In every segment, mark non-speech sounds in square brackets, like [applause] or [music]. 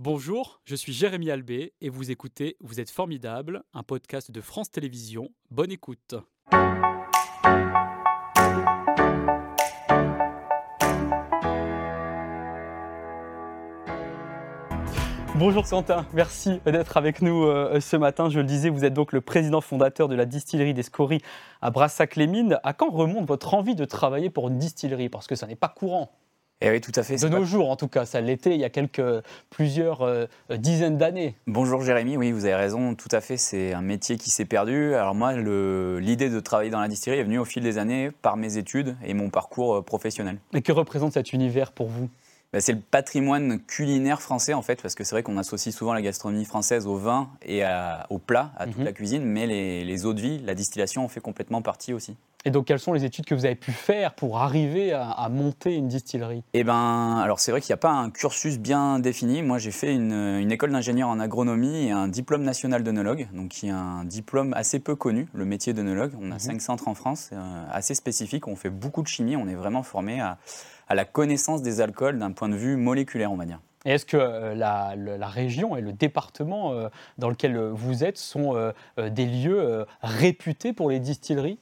Bonjour, je suis Jérémy Albé et vous écoutez Vous êtes formidable, un podcast de France Télévisions. Bonne écoute. Bonjour Quentin, merci d'être avec nous euh, ce matin. Je le disais, vous êtes donc le président fondateur de la distillerie des Scories à Brassac-les-Mines. À quand remonte votre envie de travailler pour une distillerie? Parce que ça n'est pas courant. Eh oui, tout à fait. De nos jours, en tout cas, ça l'était il y a quelques, plusieurs euh, dizaines d'années. Bonjour Jérémy, oui, vous avez raison, tout à fait. C'est un métier qui s'est perdu. Alors moi, l'idée de travailler dans la distillerie est venue au fil des années par mes études et mon parcours euh, professionnel. Et que représente cet univers pour vous? Bah, c'est le patrimoine culinaire français en fait, parce que c'est vrai qu'on associe souvent la gastronomie française au vin et au plat, à toute mhm. la cuisine, mais les, les eaux de vie, la distillation en fait complètement partie aussi. Et donc, quelles sont les études que vous avez pu faire pour arriver à, monter une distillerie? Eh ben, alors c'est vrai qu'il n'y a pas un cursus bien défini. Moi, j'ai fait une, école d'ingénieur en agronomie et un diplôme national d'œnologue, donc qui est un diplôme assez peu connu, le métier d'œnologue. On a mhm. cinq centres en France, euh, assez spécifiques. On fait beaucoup de chimie. On est vraiment formé à, la connaissance des alcools d'un point de vue moléculaire, on va dire. Et est-ce que euh, la, région et le département euh, dans lequel vous êtes sont des lieux réputés pour les distilleries?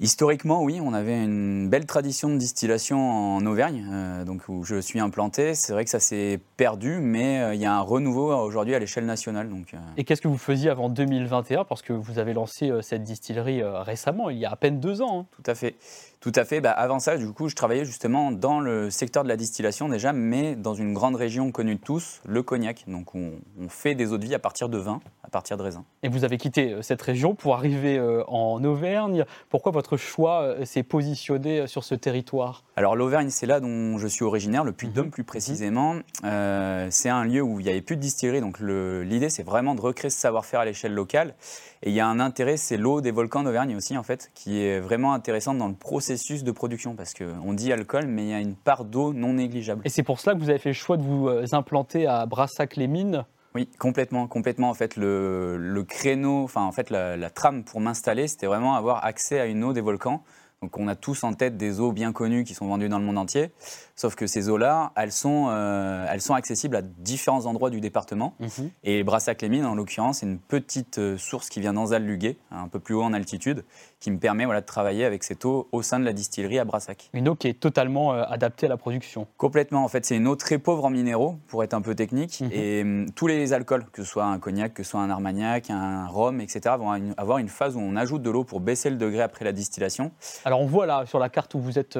Historiquement, oui, on avait une belle tradition de distillation en Auvergne, euh, donc où je suis implanté. C'est vrai que ça s'est perdu, mais euh, il y a un renouveau aujourd'hui à l'échelle nationale. Donc, euh. Et qu'est-ce que vous faisiez avant 2021 Parce que vous avez lancé cette distillerie récemment, il y a à peine deux ans. Hein. Tout à fait. Tout à fait. Bah, avant ça, du coup, je travaillais justement dans le secteur de la distillation déjà, mais dans une grande région connue de tous, le cognac. Donc, on, fait des eaux de vie à partir de vin, à partir de raisin. Et vous avez quitté cette région pour arriver en Auvergne. Pourquoi votre choix euh, s'est positionné sur ce territoire Alors, l'Auvergne, c'est là dont je suis originaire, le Puy-de-Dôme mhm. plus précisément. c'est un lieu où il n'y avait plus de distillerie. Donc, l'idée, c'est vraiment de recréer ce savoir-faire à l'échelle locale. Et il y a un intérêt, c'est l'eau des volcans d'Auvergne aussi, en fait, qui est vraiment intéressante dans le processus de production, parce qu'on dit alcool, mais il y a une part d'eau non négligeable. Et c'est pour cela que vous avez fait le choix de vous euh, implanter à Brassac-les-Mines oui, complètement, complètement. En fait, le, créneau, enfin, en fait, la, la trame pour m'installer, c'était vraiment avoir accès à une eau des volcans. Donc, on a tous en tête des eaux bien connues qui sont vendues dans le monde entier. Sauf que ces eaux-là, elles, sont, euh, elles sont accessibles à différents endroits du département. Mhm. Et Brassac-les-Mines, en l'occurrence, c'est une petite euh, source qui vient d'Anzal-Luguet, un peu plus haut en altitude, qui me permet voilà, de travailler avec cette eau au sein de la distillerie à Brassac. Une eau qui est totalement euh, adaptée à la production Complètement. En fait, c'est une eau très pauvre en minéraux, pour être un peu technique. Mhm. Et hum, tous les alcools, que ce soit un cognac, que ce soit un armagnac, un rhum, etc., vont avoir une phase où on ajoute de l'eau pour baisser le degré après la distillation. Alors, on voit là, sur la carte où vous êtes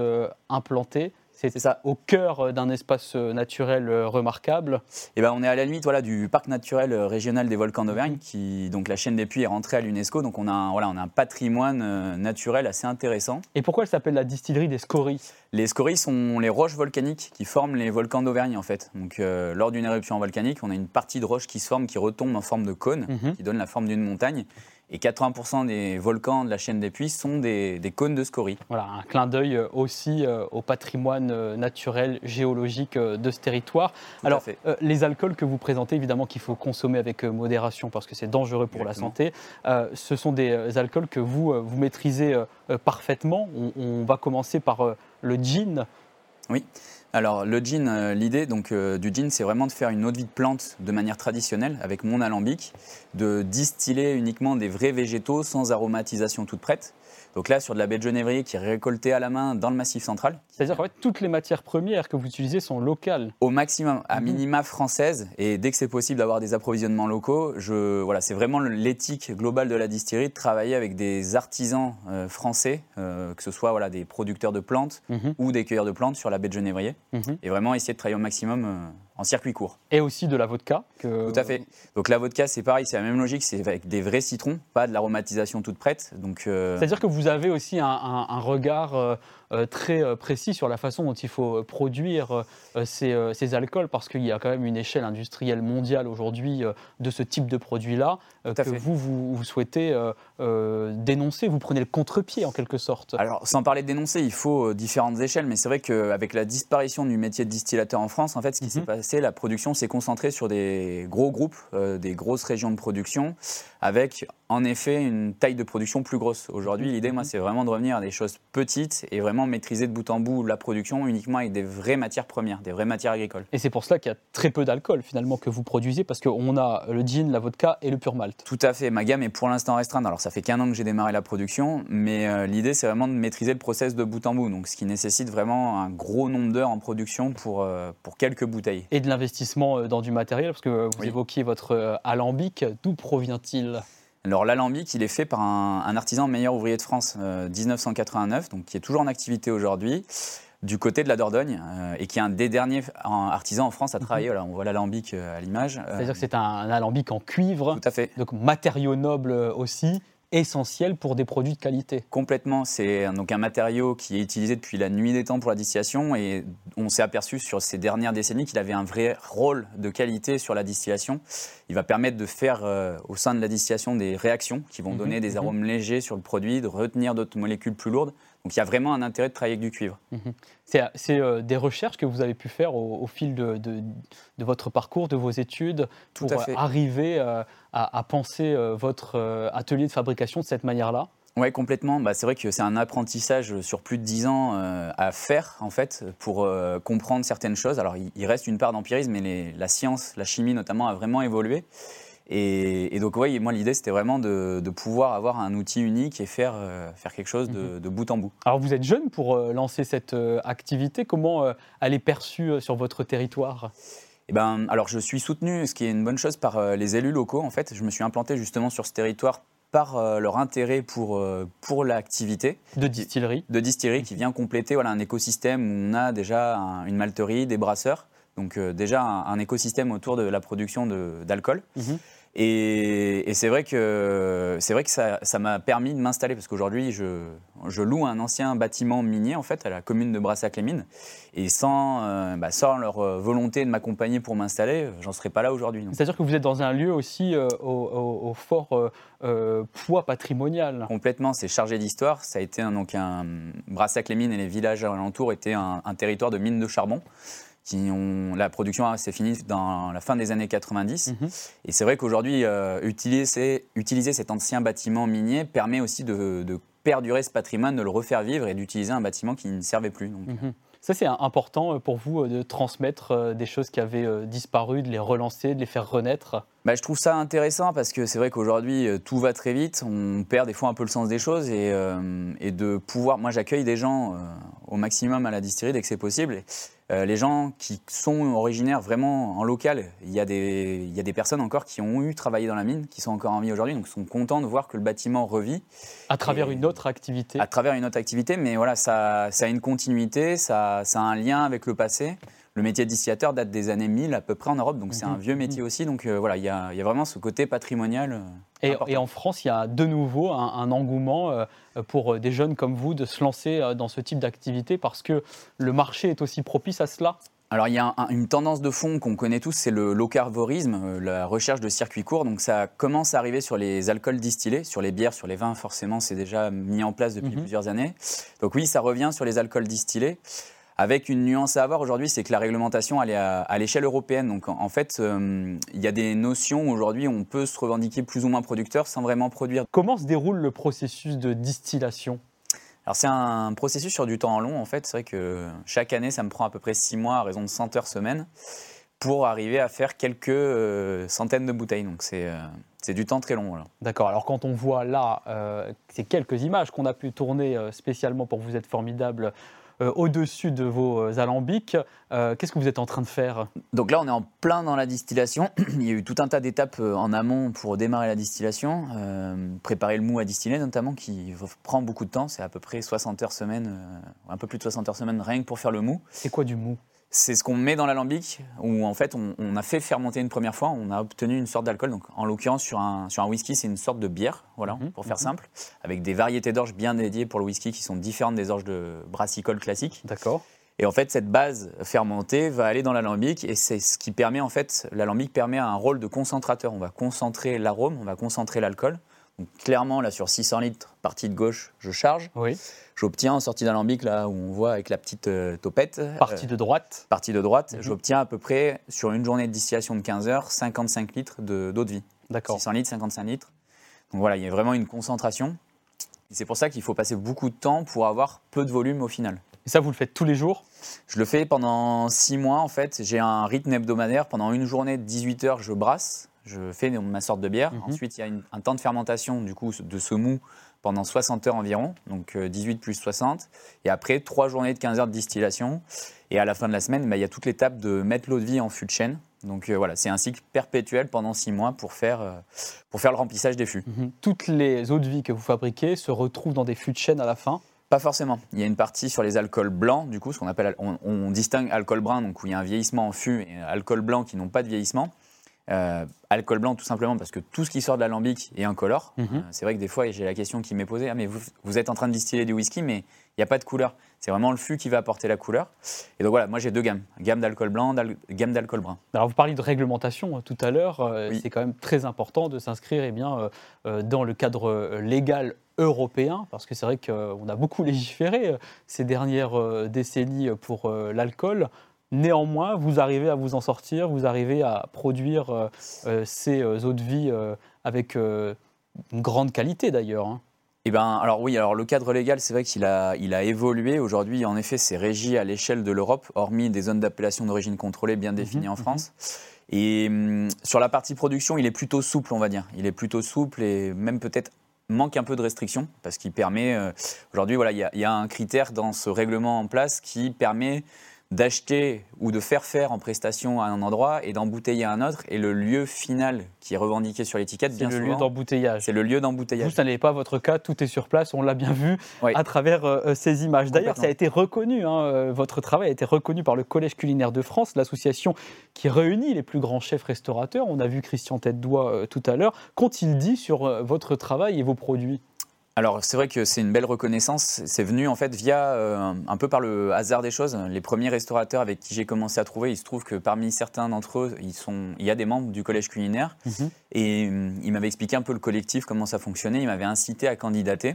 implanté, c'est ça, au cœur euh, d'un espace euh, naturel euh, remarquable. Et eh ben, on est à la limite voilà, du parc naturel régional des volcans d'Auvergne, qui donc la chaîne des puits est rentrée à l'UNESCO, donc on a, un, voilà, on a un patrimoine naturel assez intéressant. Et pourquoi elle s'appelle la distillerie des scories? Les scories sont les roches volcaniques qui forment les volcans d'Auvergne en fait. Donc lors d'une éruption volcanique, on a une partie de roche qui se forme, qui retombe en forme de cône, mhm. qui donne la forme d'une montagne. Et 80% des volcans de la chaîne des puits sont des, cônes de scories. Voilà, un clin d'œil euh, aussi euh, au patrimoine euh, naturel, géologique de ce territoire. Alors, les alcools que vous présentez, évidemment qu'il faut consommer avec modération parce que c'est dangereux pour la santé. ce sont des alcools que vous, vous maîtrisez parfaitement. On, va commencer par le gin. Oui. Alors le gin, euh, l'idée donc euh, du gin, c'est vraiment de faire une eau de vie de plante de manière traditionnelle avec mon alambic, de distiller uniquement des vrais végétaux sans aromatisation toute prête. Donc là, sur de la baie de genévrier qui est récoltée à la main dans le massif central. C'est-à-dire qu'en fait, toutes les matières premières que vous utilisez sont locales Au maximum, à mhm. minima françaises. Et dès que c'est possible d'avoir des approvisionnements locaux, je, voilà, c'est vraiment l'éthique globale de la distillerie de travailler avec des artisans euh, français, euh, que ce soit voilà, des producteurs de plantes mhm. ou des cueilleurs de plantes sur la baie de genévrier. Mhm. Et vraiment essayer de travailler au maximum. Euh, en circuit court. Et aussi de la vodka que... Tout à fait. Donc la vodka, c'est pareil, c'est la même logique, c'est avec des vrais citrons, pas de l'aromatisation toute prête. Donc, euh, C'est-à-dire que vous avez aussi un, regard euh, très précis sur la façon dont il faut produire ces, alcools, parce qu'il y a quand même une échelle industrielle mondiale aujourd'hui de ce type de produit-là que vous, vous, souhaitez dénoncer, vous prenez le contre-pied en quelque sorte. Alors sans parler de dénoncer, il faut différentes échelles, mais c'est vrai qu'avec la disparition du métier de distillateur en France, en fait, ce qui s'est passé passé, la production s'est concentrée sur des gros groupes, euh, des grosses régions de production, avec en effet une taille de production plus grosse. Aujourd'hui, l'idée, moi, c'est vraiment de revenir à des choses petites et vraiment maîtriser de bout en bout la production uniquement avec des vraies matières premières, des vraies matières agricoles. Et c'est pour cela qu'il y a très peu d'alcool finalement que vous produisez, parce qu'on a le gin, la vodka et le pur malt. Tout à fait. Ma gamme est pour l'instant restreinte. Alors, ça fait qu'un an que j'ai démarré la production, mais euh, l'idée, c'est vraiment de maîtriser le process de bout en bout. Donc, ce qui nécessite vraiment un gros nombre d'heures en production pour, euh, pour quelques bouteilles. Et de l'investissement euh, dans du matériel, parce que vous évoquiez votre alambic. D'où provient-il? Alors l'alambic, il est fait par un, artisan meilleur ouvrier de France 1989, donc qui est toujours en activité aujourd'hui du côté de la Dordogne et qui est un des derniers artisans en France à mhm. travailler. on voit l'alambic à l'image. C'est-à-dire que c'est un, alambic en cuivre. Tout à fait. Donc matériau noble aussi essentiel pour des produits de qualité. Complètement, c'est donc un matériau qui est utilisé depuis la nuit des temps pour la distillation et on s'est aperçu sur ces dernières décennies qu'il avait un vrai rôle de qualité sur la distillation. Il va permettre de faire euh, au sein de la distillation des réactions qui vont mhm, donner des mhm. arômes légers sur le produit, de retenir d'autres molécules plus lourdes. Donc il y a vraiment un intérêt de travailler avec du cuivre. Mhm. C'est euh, des recherches que vous avez pu faire au, fil de, de, votre parcours, de vos études, pour arriver euh, à, penser euh, votre atelier de fabrication de cette manière-là? Oui, complètement. Bah, c'est vrai que c'est un apprentissage sur plus de dix ans à faire, en fait, pour comprendre certaines choses. Alors, il, reste une part d'empirisme, mais la science, la chimie notamment, a vraiment évolué. Et, donc, oui, moi, l'idée, c'était vraiment de, pouvoir avoir un outil unique et faire, euh, faire quelque chose mhm. de, bout en bout. Alors, vous êtes jeune pour euh, lancer cette euh, activité. Comment elle est perçue sur votre territoire? Eh ben, alors, je suis soutenu, ce qui est une bonne chose, par les élus locaux. En fait, je me suis implanté justement sur ce territoire par leur intérêt pour, pour l'activité. De distillerie De distillerie, qui vient compléter voilà, un écosystème où on a déjà une malterie, des brasseurs. Donc déjà un, écosystème autour de la production d'alcool. Mhm. Et, c'est vrai que, c'est vrai que ça, m'a permis de m'installer parce qu'aujourd'hui, je, je, loue un ancien bâtiment minier en fait à la commune de Brassac-les-Mines. Et sans, euh, bah, sans leur euh, volonté de m'accompagner pour m'installer, j'en serais pas là aujourd'hui. C'est-à-dire que vous êtes dans un lieu aussi euh, au, fort poids patrimonial. Complètement, c'est chargé d'histoire. Ça a été un, donc un Brassac-les-Mines et les villages alentours étaient un, un territoire de mines de charbon qui ont la production s'est finie dans la fin des années 90. Mhm. Et c'est vrai qu'aujourd'hui, euh, utiliser, utiliser cet ancien bâtiment minier permet aussi de, perdurer ce patrimoine, de le refaire vivre et d'utiliser un bâtiment qui ne servait plus. Donc. Mhm. Ça, c'est important euh, pour vous euh, de transmettre des choses qui avaient disparu, de les relancer, de les faire renaître? Bah, je trouve ça intéressant parce que c'est vrai qu'aujourd'hui, tout va très vite, on perd des fois un peu le sens des choses et, et de pouvoir. Moi, j'accueille des gens au maximum à la distillerie dès que c'est possible. Euh, les gens qui sont originaires vraiment en local, il y, a des, il y a des personnes encore qui ont eu travaillé dans la mine, qui sont encore en vie aujourd'hui, donc sont contents de voir que le bâtiment revit. À travers une autre activité À travers une autre activité, mais voilà, ça, ça a une continuité, ça, ça, a un lien avec le passé. Le métier de distillateur date des années 1000 à peu près en Europe, donc c'est un mhm. vieux métier mhm. aussi. Donc euh, voilà, il y, a, il y, a, vraiment ce côté patrimonial. Euh, et, en France, il y a de nouveau un, engouement euh, pour des jeunes comme vous de se lancer euh, dans ce type d'activité parce que le marché est aussi propice à cela? Alors il y a une tendance de fond qu'on connaît tous, c'est le euh, la recherche de circuits courts. Donc ça commence à arriver sur les alcools distillés, sur les bières, sur les vins, forcément c'est déjà mis en place depuis mhm. plusieurs années. Donc oui, ça revient sur les alcools distillés avec une nuance à avoir aujourd'hui, c'est que la réglementation, elle est à, l'échelle européenne. Donc en, fait, euh, il y a des notions aujourd'hui où on peut se revendiquer plus ou moins producteur sans vraiment produire. Comment se déroule le processus de distillation? Alors c'est un processus sur du temps long en fait. C'est vrai que chaque année ça me prend à peu près 6 mois à raison de 100 heures semaine pour arriver à faire quelques euh, centaines de bouteilles. Donc c'est euh, c'est du temps très long. D'accord. Alors quand on voit là ces quelques images qu'on a pu tourner spécialement pour vous être formidable euh, au-dessus de vos euh, alambics. Euh, qu'est-ce que vous êtes en train de faire? Donc là, on est en plein dans la distillation. [clears throat] Il y a eu tout un tas d'étapes en amont pour démarrer la distillation, préparer le mou à distiller notamment, qui prend beaucoup de temps. C'est à peu près 60 heures semaine, un peu plus de 60 heures semaine rien que pour faire le mou. C'est quoi du mou? C'est ce qu'on met dans l'alambic, où en fait on, a fait fermenter une première fois, on a obtenu une sorte d'alcool. Donc en l'occurrence sur un, sur un whisky, c'est une sorte de bière, voilà, mhm, pour faire mhm. simple, avec des variétés d'orge bien dédiées pour le whisky qui sont différentes des orges de brassicole classique. D'accord. Et en fait, cette base fermentée va aller dans l'alambic et c'est ce qui permet en fait, l'alambic permet un rôle de concentrateur. On va concentrer l'arôme, on va concentrer l'alcool. Donc, clairement, là, sur 600 litres, partie de gauche, je charge. Oui. J'obtiens en sortie d'alambic, là où on voit avec la petite euh, topette. Partie de droite. Partie de droite. J'obtiens à peu près, sur une journée de distillation de 15 heures, 55 litres d'eau de, vie. D'accord. 600 litres, 55 litres. Donc voilà, il y a vraiment une concentration. C'est pour ça qu'il faut passer beaucoup de temps pour avoir peu de volume au final. Et ça, vous le faites tous les jours? Je le fais pendant six mois en fait. J'ai un rythme hebdomadaire. Pendant une journée de 18 heures, je brasse. Je fais ma sorte de bière. Mhm. Ensuite, il y a un temps de fermentation du coup de ce mou pendant 60 heures environ, donc 18 euh, plus 60. Et après, trois journées de 15 heures de distillation. Et à la fin de la semaine, bah, il y a toute l'étape de mettre l'eau de vie en fût de chêne. Donc euh, voilà, c'est un cycle perpétuel pendant six mois pour faire, euh, pour faire le remplissage des fûts. Mhm. Toutes les eaux de vie que vous fabriquez se retrouvent dans des fûts de chêne à la fin? Pas forcément. Il y a une partie sur les alcools blancs, du coup, ce qu'on appelle, on, distingue alcool brun, donc où il y a un vieillissement en fût, et alcool blanc qui n'ont pas de vieillissement. Euh, alcool blanc, tout simplement parce que tout ce qui sort de l'alambic est incolore. Mhm. Euh, c'est vrai que des fois, j'ai la question qui m'est posée ah, mais vous, êtes en train de distiller du whisky, mais il n'y a pas de couleur. C'est vraiment le fût qui va apporter la couleur. Et donc voilà, moi j'ai deux gammes gamme d'alcool blanc, gamme d'alcool brun. Alors vous parliez de réglementation euh, tout à l'heure. C'est quand même très important de s'inscrire eh bien, dans le cadre légal européen, parce que c'est vrai qu'on a beaucoup [laughs] légiféré ces dernières décennies pour l'alcool. Néanmoins, vous arrivez à vous en sortir, vous arrivez à produire euh, euh, ces euh, eaux de vie avec une grande qualité d'ailleurs. Hein. Eh ben, alors oui, alors le cadre légal, c'est vrai qu'il a, il a évolué. Aujourd'hui, en effet, c'est régi à l'échelle de l'Europe, hormis des zones d'appellation d'origine contrôlée bien mhm, définies en mhm. France. Et hum, sur la partie production, il est plutôt souple, on va dire. Il est plutôt souple et même peut-être manque un peu de restrictions parce qu'il permet. Aujourd'hui, voilà, il y, a un critère dans ce règlement en place qui permet d'acheter ou de faire faire en prestation à un endroit et d'embouteiller à un autre. Et le lieu final qui est revendiqué sur l'étiquette, bien C'est le lieu d'embouteillage. C'est le lieu d'embouteillage. Vous, ça n'est pas votre cas, tout est sur place, on l'a bien vu à travers euh, euh, ces images. D'ailleurs, ça a été reconnu, hein, euh, votre travail a été reconnu par le Collège culinaire de France, l'association qui réunit les plus grands chefs restaurateurs. On a vu Christian Tête-Doigt tout à l'heure. Qu'ont-ils dit sur votre travail et vos produits? Alors c'est vrai que c'est une belle reconnaissance. C'est venu en fait via euh, un peu par le hasard des choses. Les premiers restaurateurs avec qui j'ai commencé à trouver, il se trouve que parmi certains d'entre eux, ils sont, il y a des membres du collège culinaire. Mhm. Et euh, il m'avait expliqué un peu le collectif, comment ça fonctionnait. Il m'avait incité à candidater.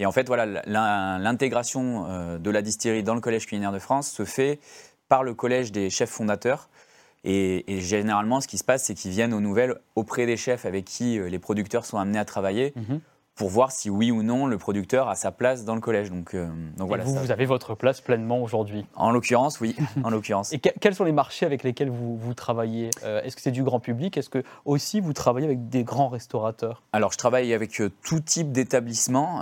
Et en fait voilà, l'intégration euh, de la distillerie dans le collège culinaire de France se fait par le collège des chefs fondateurs. Et, généralement, ce qui se passe, c'est qu'ils viennent aux nouvelles auprès des chefs avec qui les producteurs sont amenés à travailler. Mhm pour voir si oui ou non le producteur a sa place dans le collège. Donc, euh, donc voilà. Vous, vous avez votre place pleinement aujourd'hui En l'occurrence, oui. [laughs] en l'occurrence. Et quels sont les marchés avec lesquels vous, vous travaillez euh, Est-ce que c'est du grand public Est-ce que aussi vous travaillez avec des grands restaurateurs? Alors, je travaille avec euh, tout type d'établissement.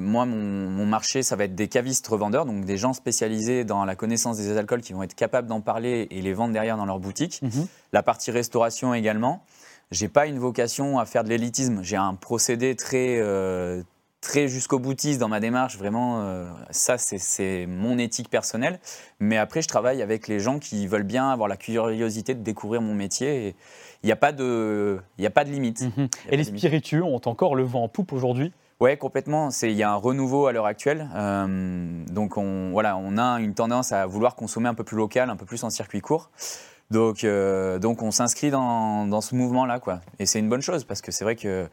moi, mon, marché, ça va être des cavistes revendeurs, donc des gens spécialisés dans la connaissance des alcools qui vont être capables d'en parler et les vendre derrière dans leur boutique. Mhm. La partie restauration également j'ai pas une vocation à faire de l'élitisme. J'ai un procédé très, euh, très jusqu'au boutiste dans ma démarche. Vraiment, euh, ça, c'est mon éthique personnelle. Mais après, je travaille avec les gens qui veulent bien avoir la curiosité de découvrir mon métier. Il n'y a, pas de, a pas de limite. Mhm. Et les spiritueux ont encore le vent en poupe aujourd'hui? Oui, complètement. Il y a un renouveau à l'heure actuelle. Euh, donc, on, voilà, on a une tendance à vouloir consommer un peu plus local, un peu plus en circuit court. Donc, euh, donc on s'inscrit dans, dans, ce mouvement-là, quoi. Et c'est une bonne chose parce que c'est vrai que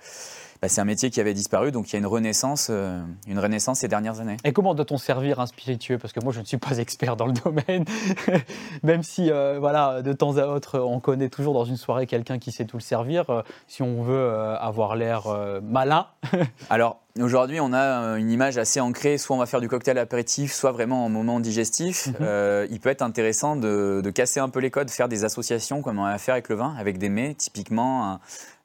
bah, c'est un métier qui avait disparu, donc il y a une renaissance, euh, une renaissance ces dernières années. Et comment doit-on servir un spiritueux? Parce que moi, je ne suis pas expert dans le domaine, [laughs] même si, euh, voilà, de temps à autre, on connaît toujours dans une soirée quelqu'un qui sait tout le servir. si on veut avoir l'air malin. [laughs] Alors, Aujourd'hui, on a euh, une image assez ancrée, soit on va faire du cocktail apéritif, soit vraiment en moment digestif. Mhm. Euh, il peut être intéressant de, casser un peu les codes, faire des associations comme on va faire avec le vin, avec des mets. Typiquement,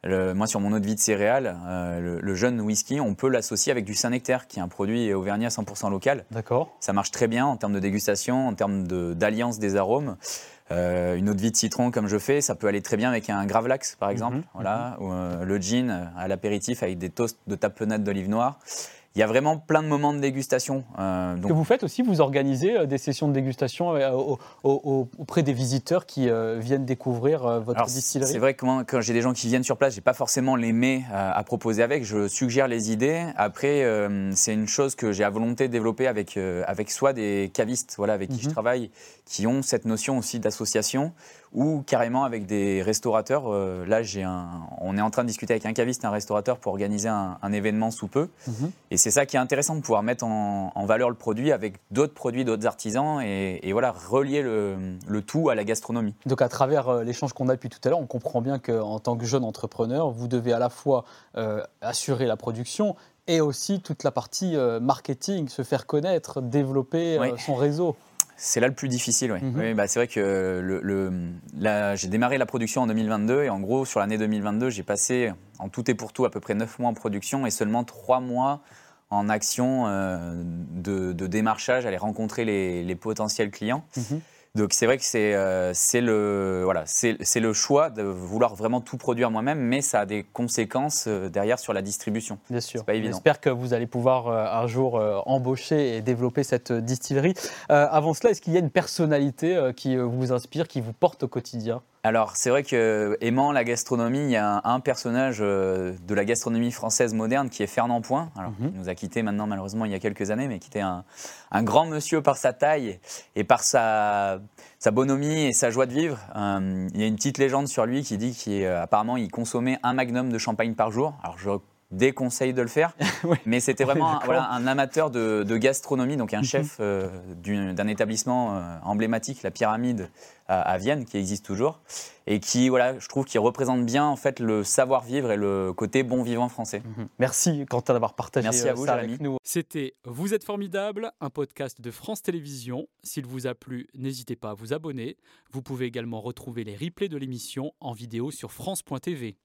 moi sur mon eau de vie de céréales, euh, le, jeune whisky, on peut l'associer avec du Saint-Nectaire, qui est un produit auvergnat 100% local. D'accord. Ça marche très bien en termes de dégustation, en termes d'alliance des arômes. Euh, une eau de vie de citron comme je fais, ça peut aller très bien avec un gravlax par exemple, mhm, voilà, mhm. ou euh, le gin à l'apéritif avec des toasts de tapenade d'olive noire il y a vraiment plein de moments de dégustation. Euh, que vous faites aussi, vous organisez euh, des sessions de dégustation euh, auprès des visiteurs qui viennent découvrir votre distillerie C'est vrai que moi, quand j'ai des gens qui viennent sur place, j'ai pas forcément les mets à proposer avec. Je suggère les idées. Après, c'est une chose que j'ai à volonté de développer avec, avec soit des cavistes voilà, avec qui je mhm. travaille, qui ont cette notion aussi d'association, ou carrément avec des restaurateurs. Euh, là, j'ai un, on est en train de discuter avec un caviste et un restaurateur pour organiser un, événement sous peu. Mhm. Et c'est ça qui est intéressant de pouvoir mettre en, valeur le produit avec d'autres produits, d'autres artisans et, voilà, relier le, le, tout à la gastronomie. Donc à travers euh, l'échange qu'on a depuis tout à l'heure, on comprend bien qu'en tant que jeune entrepreneur, vous devez à la fois euh, assurer la production et aussi toute la partie marketing, se faire connaître, développer son réseau. C'est là le plus difficile, oui. Mhm. bah, c'est vrai que le, j'ai démarré la production en 2022 et en gros, sur l'année 2022, j'ai passé en tout et pour tout à peu près 9 mois en production et seulement 3 mois en action euh, de, démarchage, aller rencontrer les, potentiels clients. Mhm. Donc c'est vrai que c'est euh, le, voilà, le choix de vouloir vraiment tout produire moi-même, mais ça a des conséquences euh, derrière sur la distribution. Bien sûr. Pas évident. J'espère que vous allez pouvoir euh, un jour embaucher et développer cette distillerie. avant cela, est-ce qu'il y a une personnalité qui vous inspire, qui vous porte au quotidien? Alors, c'est vrai que aimant la gastronomie, il y a un, personnage euh, de la gastronomie française moderne qui est Fernand Point. Alors, mhm. Il nous a quitté maintenant, malheureusement, il y a quelques années, mais qui était un, grand monsieur par sa taille et par sa, bonhomie et sa joie de vivre. Euh, il y a une petite légende sur lui qui dit qu'apparemment, il consommait un magnum de champagne par jour. Alors, je déconseille de le faire. [laughs] Mais c'était vraiment un, amateur de, gastronomie, donc un mhm. chef euh, d'un établissement euh, emblématique, la Pyramide à, Vienne, qui existe toujours, et qui, voilà, je trouve, qui représente bien en fait le savoir-vivre et le côté bon vivant français. Mhm. Merci Quentin d'avoir partagé Merci à euh, vous, ça avec nous. C'était Vous êtes formidable, un podcast de France Télévisions. S'il vous a plu, n'hésitez pas à vous abonner. Vous pouvez également retrouver les replays de l'émission en vidéo sur France.tv.